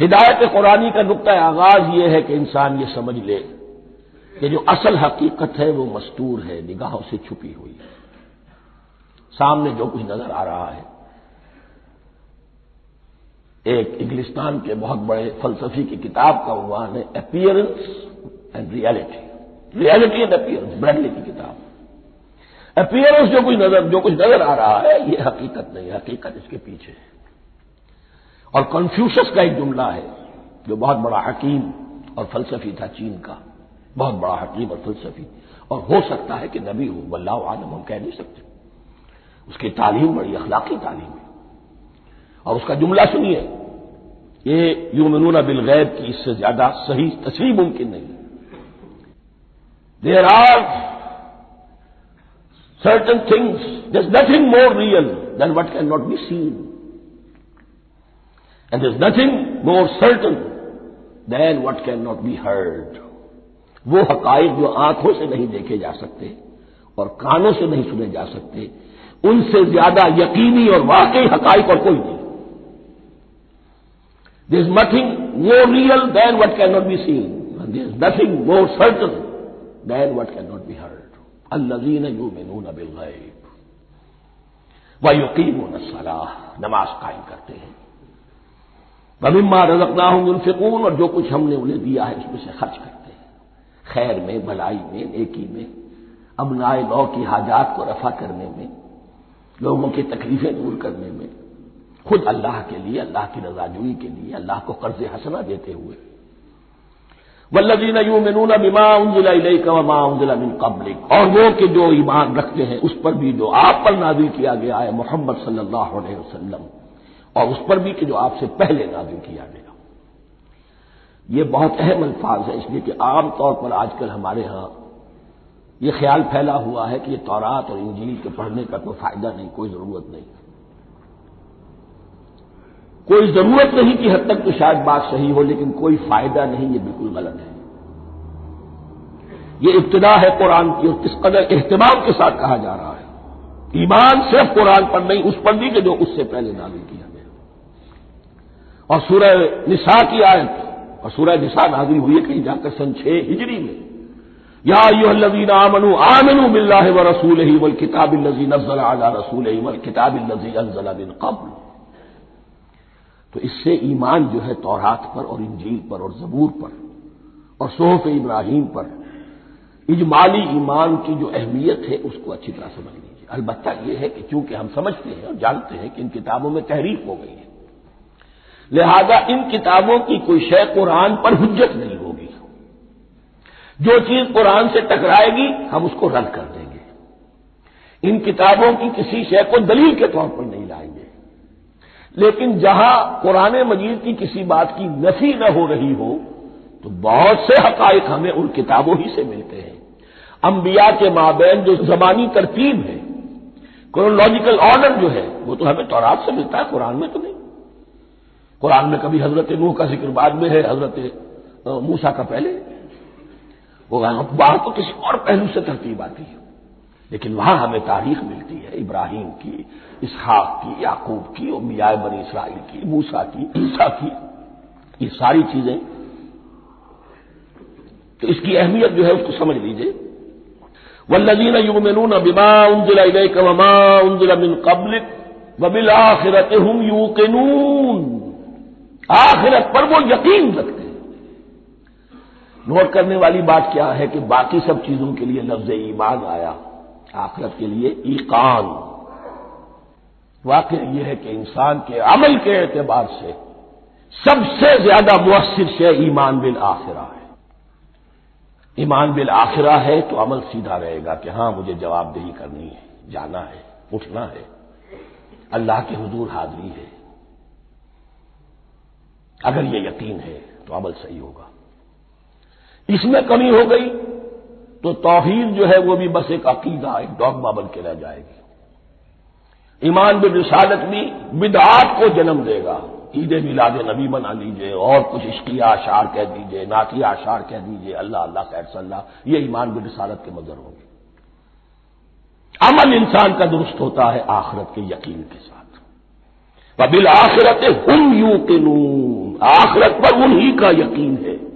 हिदायत कुरानी का नुकता आगाज़ यह है कि इंसान ये समझ ले कि जो असल हकीकत है वो मस्तूर है, निगाहों से छुपी हुई है। सामने जो कुछ नज़र आ रहा है। एक इंग्लिस्तान के बहुत बड़े फलसफी की किताब का उन्वान है appearance and reality reality and appearance Bradley की किताब। अपियरेंस जो कुछ नज़र जो कुछ नज़र आ रहा है, ये हकीकत नहीं हकीकत इसके पीछे है। और कन्फ्यूशस का एक जुमला है, जो बहुत बड़ा हकीम और फलसफी था चीन का। बहुत बड़ा हकीम और फलसफी। और हो सकता है कि नबी हो वल्ला आलम, हम कह नहीं सकते। उसकी तालीम बड़ी अखलाकी तालीम है। और उसका जुमला सुनिए। ये यूमनून बिल गैब की इससे ज़्यादा सही तस्वीर मुमकिन नहीं there are certain things there nothing more real than what can not be seen And there's nothing more certain than what cannot be heard. वो हकाइक जो आँखों से नहीं देखे जा सकते और कानों से नहीं सुने जा सकते, उनसे ज़्यादा यकीनी और वाकई हकाइक और कोई नहीं। There is nothing more real than what can not be seen there is nothing more certain than what can not be heard अल्लजीन यू मिनून बिल व यकीम सलाह नमाज़ कायम करते हैं। वमिम्मा रजकना हूँ उनफिकून और जो कुछ हमने उन्हें दिया है उसमें से खर्च करते हैं खैर में भलाई में नेकी में अबनाए लौ की हाजात को रफा करने में लोगों की तकलीफें दूर करने में खुद अल्लाह के लिए अल्लाह की रजाजुई के लिए अल्लाह को कर्ज हसना देते हुए वल्लजीन यू मिनून बिमा उनजिला का और वो के जो ईमान रखते हैं उस पर भी जो आप पर नाजिल किया गया है मोहम्मद सल्लल्लाहु अलैहि और उस पर भी कि जो आपसे पहले नाजिल किया गया। ये बहुत अहम अल्फाज है, इसलिए कि आमतौर पर आजकल हमारे यहाँ ये ख्याल फैला हुआ है कि ये तौरात और इंजील के पढ़ने का कोई फ़ायदा नहीं, कोई ज़रूरत नहीं। कोई ज़रूरत नहीं कि हद तक तो शायद बात सही हो, लेकिन कोई फ़ायदा नहीं, ये बिल्कुल गलत है। ये इब्तदा है कुरान की, और किस कदर एहतमाम के साथ कहा जा रहा है। ईमान सिर्फ़ कुरान पर नहीं, उस पर भी कि जो उससे पहले नाजिल किया। और सूरह निसा की आयत, और सूरह निसा नाजिल हुई है कहीं जाकर सन छह हिजरी में। या यूहल्लजीन आमनु आमनु बिल्लाह व रसूल ही वल किताब लजी नजल अला रसूल ही वल किताब लजी अनजला बिन कब्ल। तो इससे ईमान जो है तौरात पर और इंजील पर और जबूर पर और सोहफ इब्राहिम पर, इजमाली ईमान की जो अहमियत है उसको अच्छी तरह समझ लीजिए। अलबत्ता यह है कि चूँकि हम समझते हैं और जानते हैं कि इन किताबों में तहरीफ हो गई है लिहाजा इन किताबों की कोई शय कुरान पर हुज्जत नहीं होगी। जो चीज़ कुरान से टकराएगी, हम उसको रद्द कर देंगे। इन किताबों की किसी शय को दलील के तौर पर नहीं लाएँगे। लेकिन जहाँ कुरान मजीद की किसी बात की नफी न हो रही हो तो बहुत से हकायक हमें उन किताबों ही से मिलते हैं। अंबिया के माबेन जो जबानी तरतीब है क्रोनोलॉजिकल ऑर्डर जो है, वो तो हमें तौरात से मिलता है, कुरान में तो नहीं। कुरान में कभी हज़रत नूह का ज़िक्र बाद में है, हज़रत मूसा का पहले। वो वहाँ तो किसी और पहलू से तरतीब आती है। लेकिन वहाँ हमें तारीख मिलती है, इब्राहिम की, इसहाक की, याकूब की मियाँ बनी इसराइल की, मूसा की, ईसा की, ये सारी चीज़ें। तो इसकी अहमियत जो है उसको समझ लीजिए। वल्लजीन युमिनून बिमा उनजिला इलैका वमा उनजिला मिन कब्लिक, वबिल आखिरत आखिरत पर वो यकीन रखते हैं। नोट करने वाली बात क्या है कि बाकी सब चीज़ों के लिए लफ्ज ईमान आया। आखिरत के लिए ईकान। वाकई यह है कि इंसान के अमल के एतबार से सबसे ज़्यादा मुसर से ईमान बिल आखिरा है। ईमान बिल आखिरा है तो अमल सीधा रहेगा कि हाँ, मुझे जवाबदेही करनी है, जाना है, उठना है। अल्लाह के हजूर हाजिरी है। अगर ये यकीन है तो अमल सही होगा। इसमें कमी हो गई तो तोहीद जो है वो भी बस एक अकीदा, एक डॉगमा बन के रह जाएगी। ईमान बिल रिसालत भी बिदात को जन्म देगा। ईद मिलाद नबी बना लीजिए, और कुछ इश्किया आशार कह दीजिए नातिया आशार कह दीजिए, अल्लाह अल्लाह खैर सल्लाह ये ईमान बिल रिसालत के मजर होंगे। अमल इंसान का दुरुस्त होता है आखरत के यकीन के साथ। बिल आखिरत हम यू के नून आखरत पर उन्हीं का यकीन है।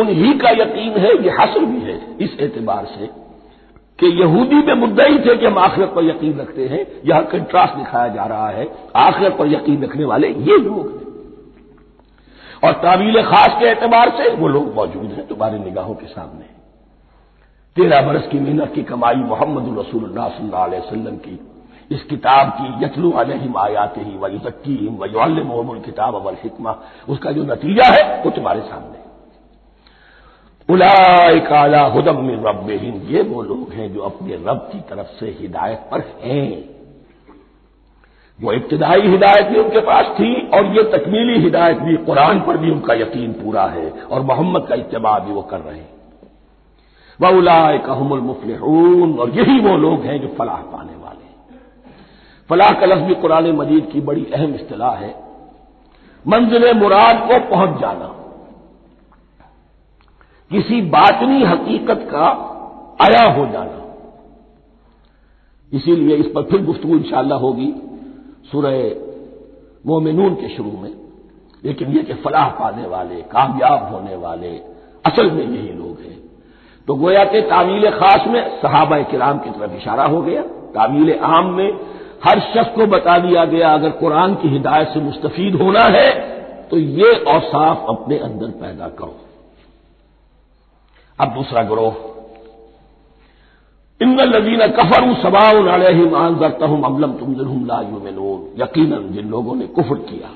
उन्हीं का यकीन है, ये हासिल भी है इस एतबार से कि यहूदी में मुद्दा ही थे कि हम आखिरत पर यकीन रखते हैं। यहाँ कंट्रास्ट दिखाया जा रहा है, आखिरत पर यकीन रखने वाले ये लोग हैं। और तावील खास के एतबार से वो लोग मौजूद हैं तुम्हारी निगाहों के सामने। तेरह बरस की मेहनत की कमाई मोहम्मद सल्लल्लाहु अलैहि की। इस किताब की, यतलू अलहिम आयात ही व युजक्कीम व युल्लिमुहुमुल किताब अवल हिकमा। उसका जो नतीजा है, वो तुम्हारे सामने। उलाय काला हुदम रब ये वो लोग हैं जो अपने रब की तरफ़ से हिदायत पर हैं। वो इब्तदाई हिदायत भी उनके पास थी और ये तकमीली हिदायत भी कुरान पर भी उनका यकीन पूरा है और मोहम्मद का इतबा भी वो कर रहे हैं। वह उलाय कहमुल मुफलहून और यही वो लोग हैं जो फलाह पाने वाले। फलाह का लफ्ज कुरान मजीद की बड़ी अहम इतलाह है। मंजिल मुराद को पहुँच जाना। किसी बातनी हकीकत का आया हो जाना। इसीलिए इस पर फिर गुफ्तु इंशाला होगी सुरह मोमिनून के शुरू में। लेकिन ये कि फलाह पाने वाले, कामयाब होने वाले, असल में यही लोग हैं। तो गोया के तामील खास में सहाबा किराम की तरफ़ इशारा हो गया। तामील आम में हर शख्स को बता दिया गया, अगर कुरान की हिदायत से मुस्तफीद होना है तो ये औसाफ अपने अंदर पैदा करो। अब दूसरा ग्रोह। इन लजीन कफर सबाउन अलहिमान हूँ अमलम तुम लायूमिनून यकीन जिन लोगों ने कुफर किया,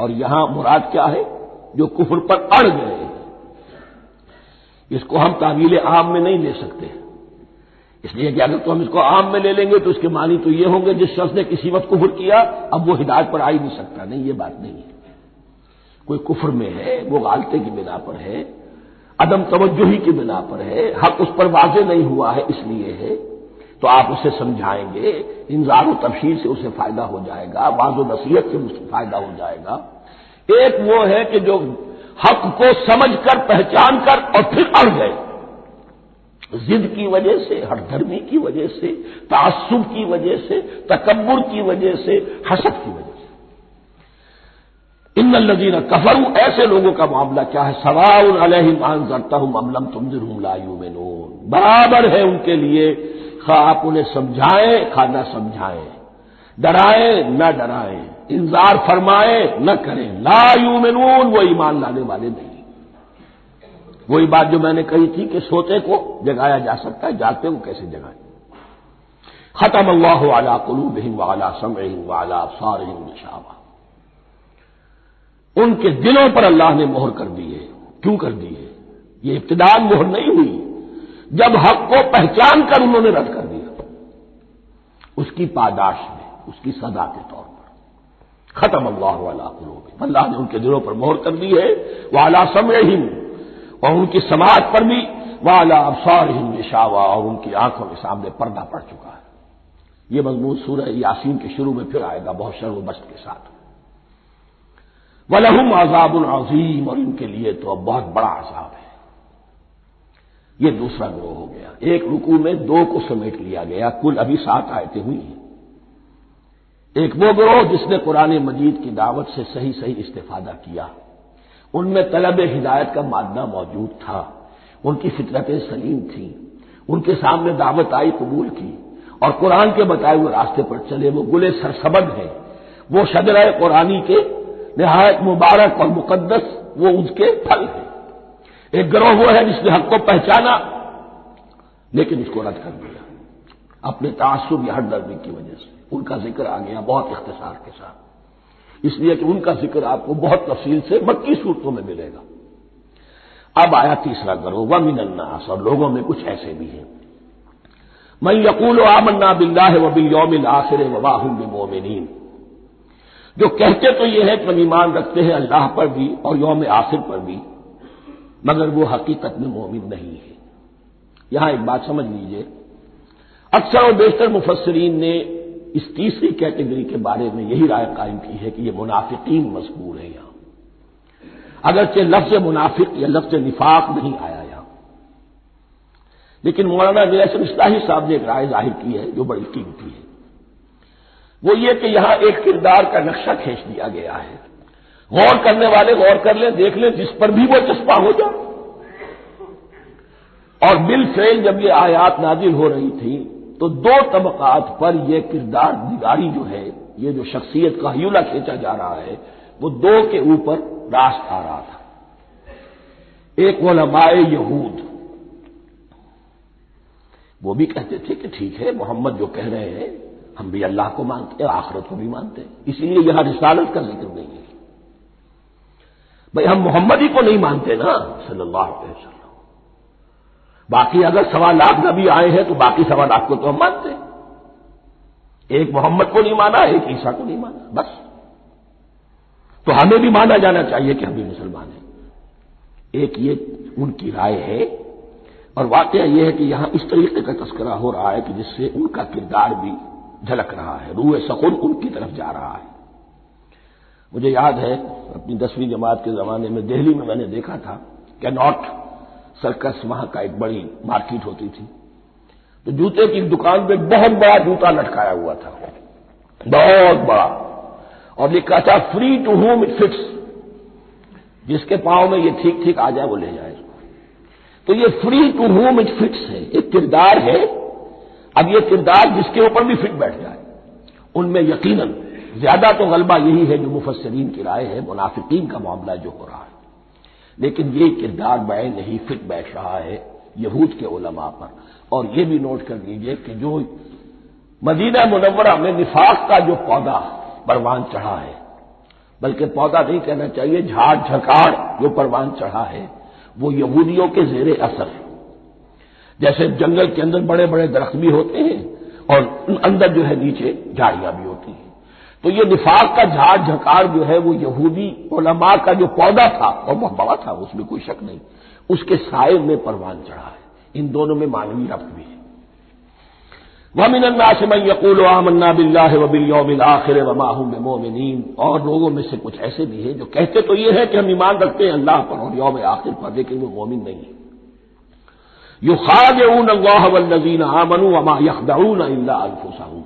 और यहाँ मुराद क्या है? जो कुफर पर अड़ गए इसको हम तावील आम में नहीं ले सकते। इसलिए कि अगर तो हम इसको आम में ले लेंगे तो इसके मानी तो ये होंगे, जिस शख्स ने किसी वक्त कुफर किया, अब वो हिदायत पर आ ही नहीं सकता। नहीं, ये बात नहीं है। कोई कुफर में है, वो गालते की बिना पर है, अदम तवज्जोही की बिना पर है, हक उस पर वाजे नहीं हुआ है, इसलिए है। तो आप उसे समझाएँगे इंजार तफसीर से उसे फ़ायदा हो जाएगा, वाजो नसीहत से उसे फ़ायदा हो जाएगा। एक वो है कि जो हक को समझकर पहचान कर और फिर अड़ गए। जिद की वजह से, हरधर्मी की वजह से तासुब की वजह से तकबर की वजह से, हसद की वजह से। इन लजीन कफरू, ऐसे लोगों का मामला क्या है? सवाल सवाउन अलहमान करता हूँ अमलम तुम दिरू लायू में बराबर है उनके लिए। खा, आप उन्हें समझाएँ खा न समझाएँ। डराएँ, न डराएँ। इंतज़ार फरमाए, न करें। लायू में नून वो ईमान लाने वाले नहीं। वही बात जो मैंने कही थी कि सोते को जगाया जा सकता है जाते को कैसे जगाए? खत्म अल्लाह वाला कुलूब वाला समय वाला अफसार निशावा उनके दिलों पर अल्लाह ने मोहर कर दी है। क्यों कर दी है? ये इब्तदान मोहर नहीं हुई। जब हक को पहचान कर उन्होंने रद्द कर दिया। उसकी पादाश में, उसकी सदा के तौर पर। खत्म अल्लाह वाला अल्लाह ने उनके दिलों पर मोहर कर दी है। वाला समय ही और उनकी समाज पर भी वाला अफसार हिम निशावा, और उनकी आँखों के सामने पर्दा पड़ चुका है। यह मजमून सूरह यासीन के शुरू में फिर आएगा, बहुत शर्मबस्त के साथ। वलहुम आजाबुल अजीम, और इनके लिए तो अब बहुत बड़ा आजाब है। ये दूसरा ग्रोह हो गया। एक रुकू में दो को समेट लिया गया, कुल अभी सात आयतें हुई हैं। एक वो ग्रोह जिसने कुरान मजीद की दावत से सही सही इस्तेफादा किया। उनमें तलब हिदायत का मादा मौजूद था। उनकी फितरतें सलीम थी। उनके सामने दावत आई, कबूल की। और कुरान के बताए हुए रास्ते पर चले, वो गुले सरसबद हैं। वो शजर कुरानी के नहायत मुबारक और मुकद्दस, वो उसके फल है। एक गिरोह वो है जिसने हक को पहचाना, लेकिन उसको रद्द कर दिया। अपने तासुब या हटदर्दी की वजह से। उनका ज़िक्र आ गया बहुत इख्तसार के साथ। इसलिए कि उनका ज़िक्र आपको बहुत तफसील से मक्की सूरतों में मिलेगा। अब आया तीसरा गरोह व मिनन्नास और लोगों में कुछ ऐसे भी हैं। मैं यकूल आमन्ना बिल्ला व बिल आखिर वबाहुम मोमिन जो कहते तो ये है कि हम ईमान रखते हैं अल्लाह पर भी और योम आखिर पर भी, मगर वो हकीकत में मोमिन नहीं है। यहाँ एक बात समझ लीजिए। अक्सर और बेशतर मुफसरीन ने इस तीसरी कैटेगरी के बारे में यही राय कायम की है कि ये मुनाफिकीन मजबूर है यहाँ। अगरचे लफ्ज मुनाफिक या लफ्ज निफाक नहीं आया यहाँ। लेकिन मौलाना नियासन इस्लाही साहब ने एक राय ज़ाहिर की है जो बड़ी कीमती है। वो ये कि यहाँ एक किरदार का नक्शा खींच दिया गया है। गौर करने वाले गौर कर लें, देख लें, जिस पर भी वो चस्पा हो जाए। और बिल फेल जब ये आयात नाजिल हो रही थी तो दो तबकात पर यह किरदार दिगारी जो है, ये जो शख्सियत का हयूला खींचा जा रहा है, वो दो के ऊपर रास्त आ रहा था। एक वलमाए यहूद। वो भी कहते थे कि ठीक है, मोहम्मद जो कह रहे हैं, हम भी अल्लाह को मानते हैं, आखरत को भी मानते हैं, इसीलिए यहाँ रिसालत का ज़िक्र नहीं है। भाई, हम मोहम्मद ही को नहीं मानते ना, सल्लल्लाहु अलैहि वसल्लम। बाकी अगर सवा लाख नबी आए हैं तो बाकी सवा लाख को तो हम मानते हैं। एक मोहम्मद को नहीं माना, एक ईसा को नहीं माना, बस। तो हमें भी माना जाना चाहिए कि हम भी मुसलमान हैं। एक ये उनकी राय है, और वाकया यह है कि यहाँ इस तरीके का तस्करा हो रहा है कि जिससे उनका किरदार भी झलक रहा है रूए सकुन उनकी तरफ़ जा रहा है। मुझे याद है, अपनी दसवीं जमात के जमाने में दिल्ली में मैंने देखा था, कैनॉट सर्कस वहाँ का एक बड़ी मार्केट होती थी। तो जूते की दुकान पे बहुत बड़ा जूता लटकाया हुआ था। बहुत बड़ा। और लिखा था free to whom it fits जिसके पाँव में ये ठीक ठीक आ जाए, वो ले जाए तो ये free to whom it fits है। एक किरदार है। अब ये किरदार जिसके ऊपर भी फिट बैठ जाए। उनमें यकीनन, ज़्यादा तो गलबा यही है जो मुफसरीन की राय है, मुनाफिकीन का मामला जो हो रहा है। लेकिन ये किरदार बैन नहीं फिट बैठ रहा है यहूद के उलमा पर। और ये भी नोट कर लीजिए कि जो मदीना मुनवरा में निफाक का जो पौधा परवान चढ़ा है, बल्कि पौधा नहीं कहना चाहिए, झाड़ झकाड़ जो परवान चढ़ा है, वो यहूदियों के जेर असर जैसे जंगल के अंदर बड़े बड़े दरख्त भी होते हैं और अंदर जो है नीचे झाड़ियाँ भी होती हैं। तो ये निफाक का झाड़ झकाड़ जो है वो यहूदी ओलमा का जो पौधा था, और बहुत बड़ा था, उसमें कोई शक नहीं, उसके साय में परवान चढ़ा है। इन दोनों में मानवीय रब्त भी है। वमिन से यकूल आमन्ना बिल्ला वबिल आखिर वमाहम मोमिन और लोगों में से कुछ ऐसे भी हैं जो कहते तो ये है कि हम ईमान रखते हैं अल्लाह पर और यौम आखिर पर, लेकिन वो मोमिन नहीं है। यु खादून अल्लाहवल्लजीन आमनु वमा यखदाउन अल्ला अल्फुसाहू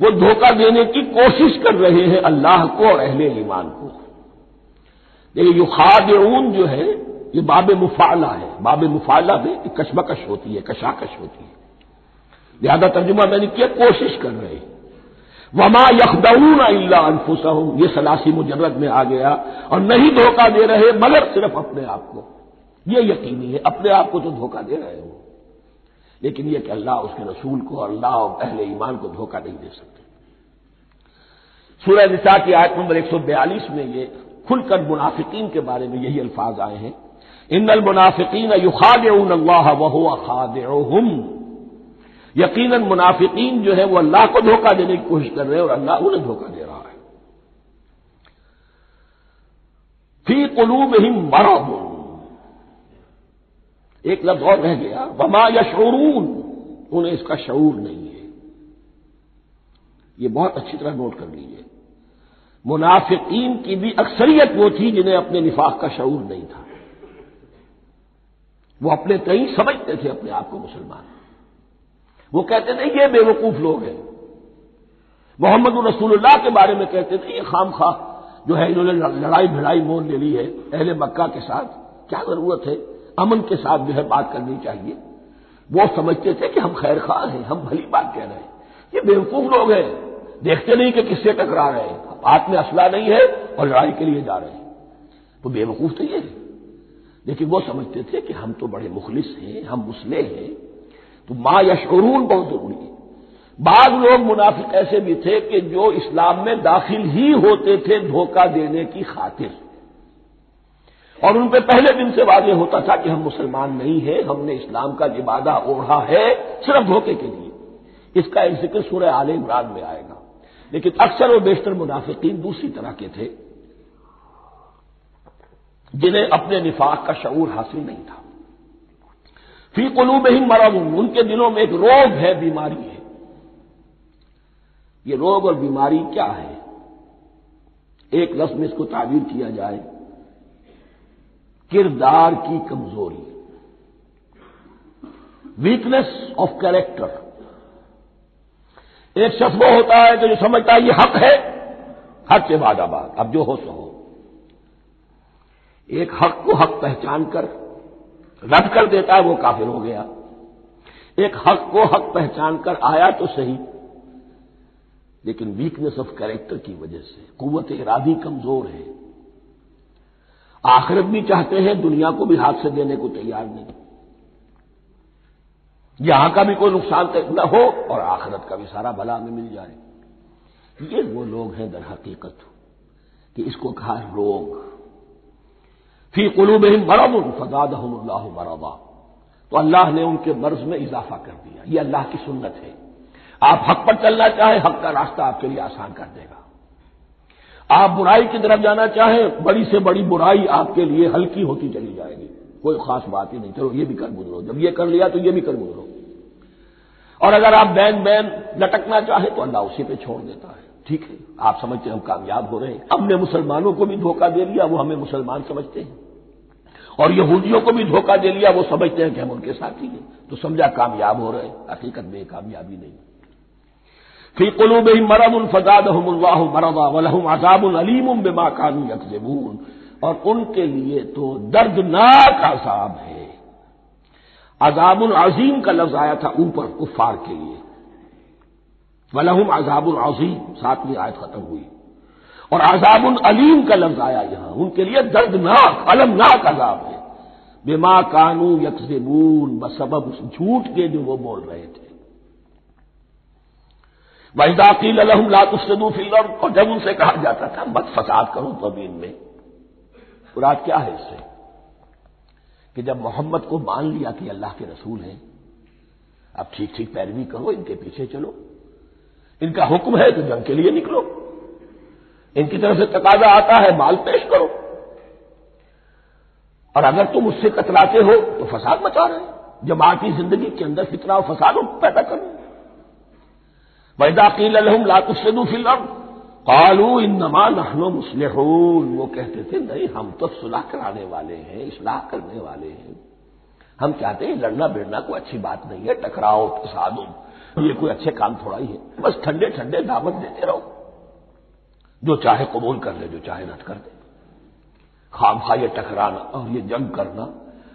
वो धोखा देने की कोशिश कर रहे हैं अल्लाह को और अहले ईमान को। देखिए यु खादून जो है, ये बाब मुफाला है। बाब मुफाला में कशमकश होती है, कशाकश होती है। लिहाजा तर्जुमा मैंने किया, कोशिश कर रहे वमा यखदऊन अल्ला अनफुसहम ये सलासी मुजरद में आ गया और नहीं धोखा दे रहे, मगर सिर्फ़ अपने आप को। ये यकीनी है, अपने आप को तो धोखा दे रहे हो लेकिन यह कि अल्लाह उसके रसूल को, अल्लाह और अहले ईमान को धोखा नहीं दे सकते। सूर्य निसा की आयत नंबर एक सौ बयालीस में ये खुलकर मुनाफिकीन के बारे में यही अल्फाज आए हैं। इन मुनाफिकीन युखाद अल्लाह वह खाद यकीनन मुनाफिकीन जो है वो अल्लाह को धोखा देने की कोशिश कर रहे हैं और अल्लाह उन्हें धोखा दे रहा है। फ़ी कुलूब ही मरब एक लफ्ज और रह गया, वमा यशूरून उन्हें इसका शूर नहीं है। ये बहुत अच्छी तरह नोट कर लीजिए। मुनाफिकीन की भी अक्सरियत वो थी जिन्हें अपने निफाक का शूर नहीं था। वो अपने कहीं समझते थे, अपने आप को मुसलमान। वो कहते थे, ये बेवकूफ़ लोग हैं। मोहम्मद रसूलुल्लाह के बारे में कहते थे, ये खाम खा जो है, इन्होंने लड़ाई भिड़ाई मोल ले ली है, अहले मक्का के साथ। क्या ज़रूरत है? अमन के साथ जो है बात करनी चाहिए। वो समझते थे कि हम खैर खा हैं, हम भली बात कह रहे हैं। ये बेवकूफ़ लोग हैं। देखते नहीं कि किससे टकरा रहे हैं। हाथ में असला नहीं है और लड़ाई के लिए जा रहे हैं। तो बेवकूफ़ तो ये है। लेकिन वो समझते थे कि हम तो बड़े मुखलिस हैं, हम मुसले हैं। तो माँ यशरून बहुत ज़रूरी है। बाद लोग मुनाफिक ऐसे भी थे कि जो इस्लाम में दाखिल ही होते थे धोखा देने की खातिर। और उन पर पहले दिन से वादे होता था कि हम मुसलमान नहीं हैं, हमने इस्लाम का लिबादा ओढ़ा है, सिर्फ़ धोखे के लिए। इसका एक ज़िक्र सूर्य आल इमरान में आएगा। लेकिन अक्सर और बेशतर मुनाफिकीन दूसरी तरह के थे, जिन्हें अपने निफाक का शूर हासिल नहीं था। फ़ी कलूब ही मरब उनके दिलों में एक रोग है, बीमारी है। ये रोग और बीमारी क्या है? एक लफ्ज में इसको ताबीर किया जाए। किरदार की कमज़ोरी वीकनेस ऑफ़ कैरेक्टर एक शख्स वो होता है कि जो समझता है ये हक है, हक से आबाद अब जो हो सो हो। एक हक को हक पहचान कर, रद्द कर देता है, वो काफिर हो गया। एक हक को हक पहचान कर आया तो सही। लेकिन वीकनेस ऑफ़ कैरेक्टर की वजह से कुत इरादी कमज़ोर है। आखिरत भी चाहते हैं, दुनिया को भी हाथ से देने को तैयार नहीं। यहाँ का भी कोई नुकसान न हो और आखिरत का भी सारा भला हमें मिल जाए। ये वो लोग हैं दर हकीकत, कि इसको कहा रोग। फ़ी कुलूब मरब फदाद मरबा तो अल्लाह ने उनके मर्ज में इजाफा कर दिया। ये अल्लाह की सुन्नत है। आप हक पर चलना चाहें, हक का रास्ता आपके लिए आसान कर देगा। आप बुराई की तरफ़ जाना चाहें, बड़ी से बड़ी बुराई आपके लिए हल्की होती चली जाएगी। कोई खास बात ही नहीं। चलो, ये भी कर गुजरो। जब ये कर लिया तो ये भी कर गुजरो। और अगर आप बैन बैन लटकना चाहे तो अल्लाह उसी पे छोड़ देता है। ठीक है? आप समझते हैं, हम कामयाब हो रहे हैं। हमने मुसलमानों को भी धोखा दे लिया, वो हमें मुसलमान समझते हैं। और यहूदियों को भी धोखा दे लिया, वो समझते हैं कि हम उनके साथी हैं। तो समझा, कामयाब हो रहे हैं। हकीकत में कामयाबी नहीं। फ़ी कुलूब मरद फजाद हमल्लाह मरदा वलहम अजाब अलीम बेमा कानू यकजबून और उनके लिए तो दर्दनाक अजाब है अजाबुल अजीम का लफ्ज आया था ऊपर कुफार के लिए वलहम अजाबुल अजीम सातवीं आयत खत्म हुई और अजाबुल अलीम का लफ्ज आया यहाँ उनके लिए दर्दनाक अलमनाक अजाब है बेमा कानू यकजबून बसबब उस झूठ के जो वो बोल रहे थे वहीदाकील अलहम लातुसदू फ़िल्म और जब उनसे कहा जाता था, मत फसाद करो ज़मीन में। मुराद क्या है इससे? कि जब मोहम्मद को मान लिया कि अल्लाह के रसूल हैं, अब ठीक ठीक पैरवी करो, इनके पीछे चलो। इनका हुक्म है तो जंग के लिए निकलो। इनकी तरफ़ से तकाजा आता है, माल पेश करो। और अगर तुम उससे कतराते हो तो फसाद मचा रहे जमाती ज़िंदगी के अंदर फितना और फसाद पैदा करो लातुसदू फ़िल्म कालू नमा नहनो मुसलहून वो कहते थे नहीं हम तो सुलह कराने वाले हैं इसलाह करने वाले हैं हम चाहते हैं लड़ना बिड़ना कोई अच्छी बात नहीं है टकराओ फसादो ये कोई अच्छे काम थोड़ा ही है बस ठंडे ठंडे दावत देते रहो जो चाहे कबूल कर ले जो चाहे रद्द कर दे खाम खा ये टकराना और ये जंग करना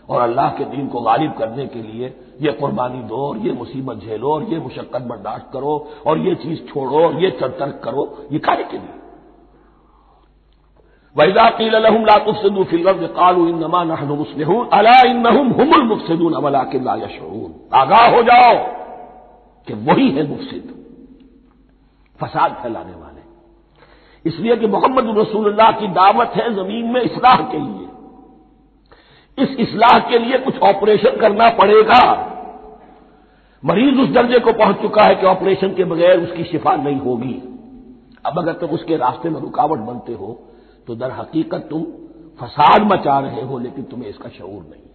और अल्लाह के दीन को गालिब करने के लिए ये कुर्बानी दो, और ये मुसीबत झेलो, और ये मुशक्कत बर्दाश्त करो, और ये चीज़ छोड़ो, और ये तर्क करो, ये कार्य के लिए। वैदा कील आगाह हो जाओ कि वही है मुफसिद, फसाद फैलाने वाले। इसलिए कि मोहम्मद रसूलुल्लाह की दावत है ज़मीन में इसलाह के लिए। इस इसलाह के लिए कुछ ऑपरेशन करना पड़ेगा। मरीज़ उस दर्जे को पहुँच चुका है कि ऑपरेशन के बगैर उसकी शिफा नहीं होगी। अब अगर तुम उसके रास्ते में रुकावट बनते हो तो दर हकीकत तुम फसाद मचा रहे हो, लेकिन तुम्हें इसका शूर नहीं।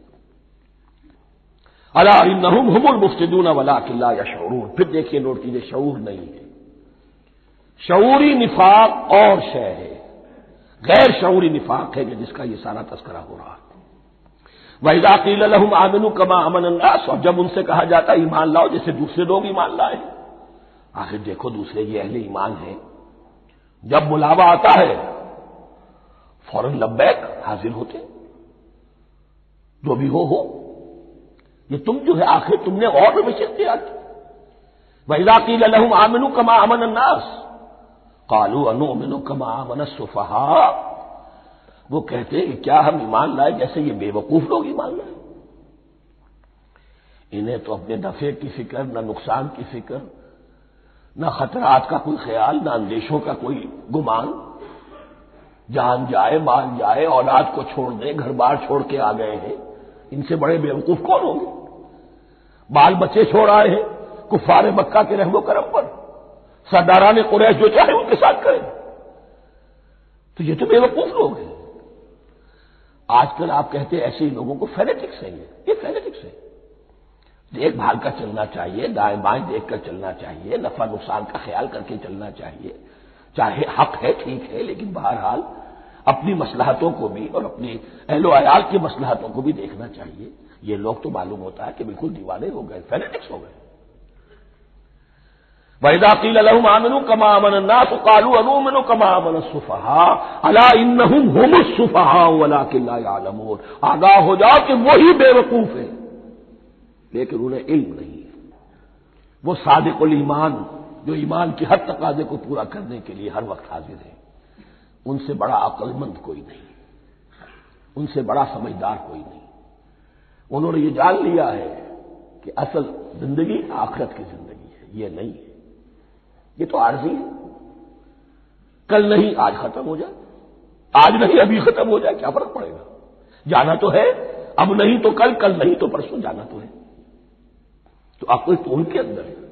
अला नहुम हमुल मुफ्तून वला किल्ला या शूरून फिर देखिए, नोट कीजिए शूर नहीं है। शऊरी निफाक और शय है। गैर शऊरी निफाक है जिसका यह सारा तस्करा हो रहा है। वहीदाकील आमिनु कमा अमन अंदास और जब उनसे कहा जाता, ईमान लाओ, जैसे दूसरे लोग ईमान लाए आखिर देखो, दूसरे ये अहले ईमान है। जब बुलावा आता है, फ़ौरन लब्बैक हाजिर होते जो भी हो हो। ये तुम जो है, आखिर तुमने और भी विषय दिया वहीदाकील आमिनु कमा अमन अन्नास कालू अनु अमिनु कमा अमन सुफहा वो कहते हैं कि क्या हम ईमान लाए जैसे ये बेवकूफ़ लोग ईमान लाए? इन्हें तो अपने नफे की फ़िक्र, न नुकसान की फ़िक्र, न खतरात का कोई ख्याल, न अंदेशों का कोई गुमान। जान जाए माल जाए, औलाद को छोड़ दें घर बार छोड़ के आ गए हैं। इनसे बड़े बेवकूफ़ कौन होंगे? बाल बच्चे छोड़ आए हैं, कुफार मक्का के रहमो करम पर। सरदारान कुरैश जो चाहे उनके साथ करें। तो ये तो बेवकूफ़ लोग हैं। आजकल आप कहते हैं ऐसे लोगों को फेनेटिक्स है ये। ये फेनेटिक्स है। देखभाल कर चलना चाहिए, दाएँ बाएँ देखकर चलना चाहिए, नफा नुकसान का ख्याल करके चलना चाहिए। चाहे हक है, ठीक है, लेकिन बहरहाल अपनी मसलहतों को भी और अपनी अहलो अयाल की मसलहतों को भी देखना चाहिए। ये लोग तो मालूम होता है कि बिल्कुल दीवाने हो गए फेनेटिक्स हो गए। वैदा कील अलहम आमिनु कमा अमन नास कालू कमा अमन सुफहा अला सुफहा आगाह हो जाओ कि वही बेवकूफ़ है लेकिन उन्हें इल्म नहीं है वो सादिकुल ईमान जो ईमान की हर तकाजे को पूरा करने के लिए हर वक्त हाजिर है उनसे बड़ा अक्लमंद कोई नहीं उनसे बड़ा समझदार कोई नहीं उन्होंने ये जान लिया है कि असल ज़िंदगी आखरत की ज़िंदगी है ये नहीं है ये तो आरजी है। कल नहीं, आज खत्म हो जाए। आज नहीं, अभी खत्म हो जाए, क्या फ़र्क पड़ेगा? जाना तो है, अब नहीं तो कल कल नहीं तो परसों, जाना तो है। तो अक्ल तो उनके अंदर है।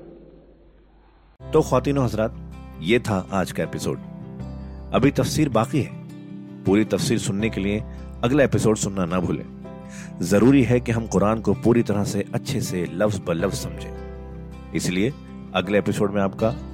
तो खातिनों हजरात, ये था आज का एपिसोड। अभी तफसीर बाकी है। पूरी तफसीर सुनने के लिए अगला एपिसोड सुनना ना भूलें। ज़रूरी है कि हम कुरान को पूरी तरह से अच्छे से लफ्ज ब लफ्ज समझें। इसलिए अगले एपिसोड में आपका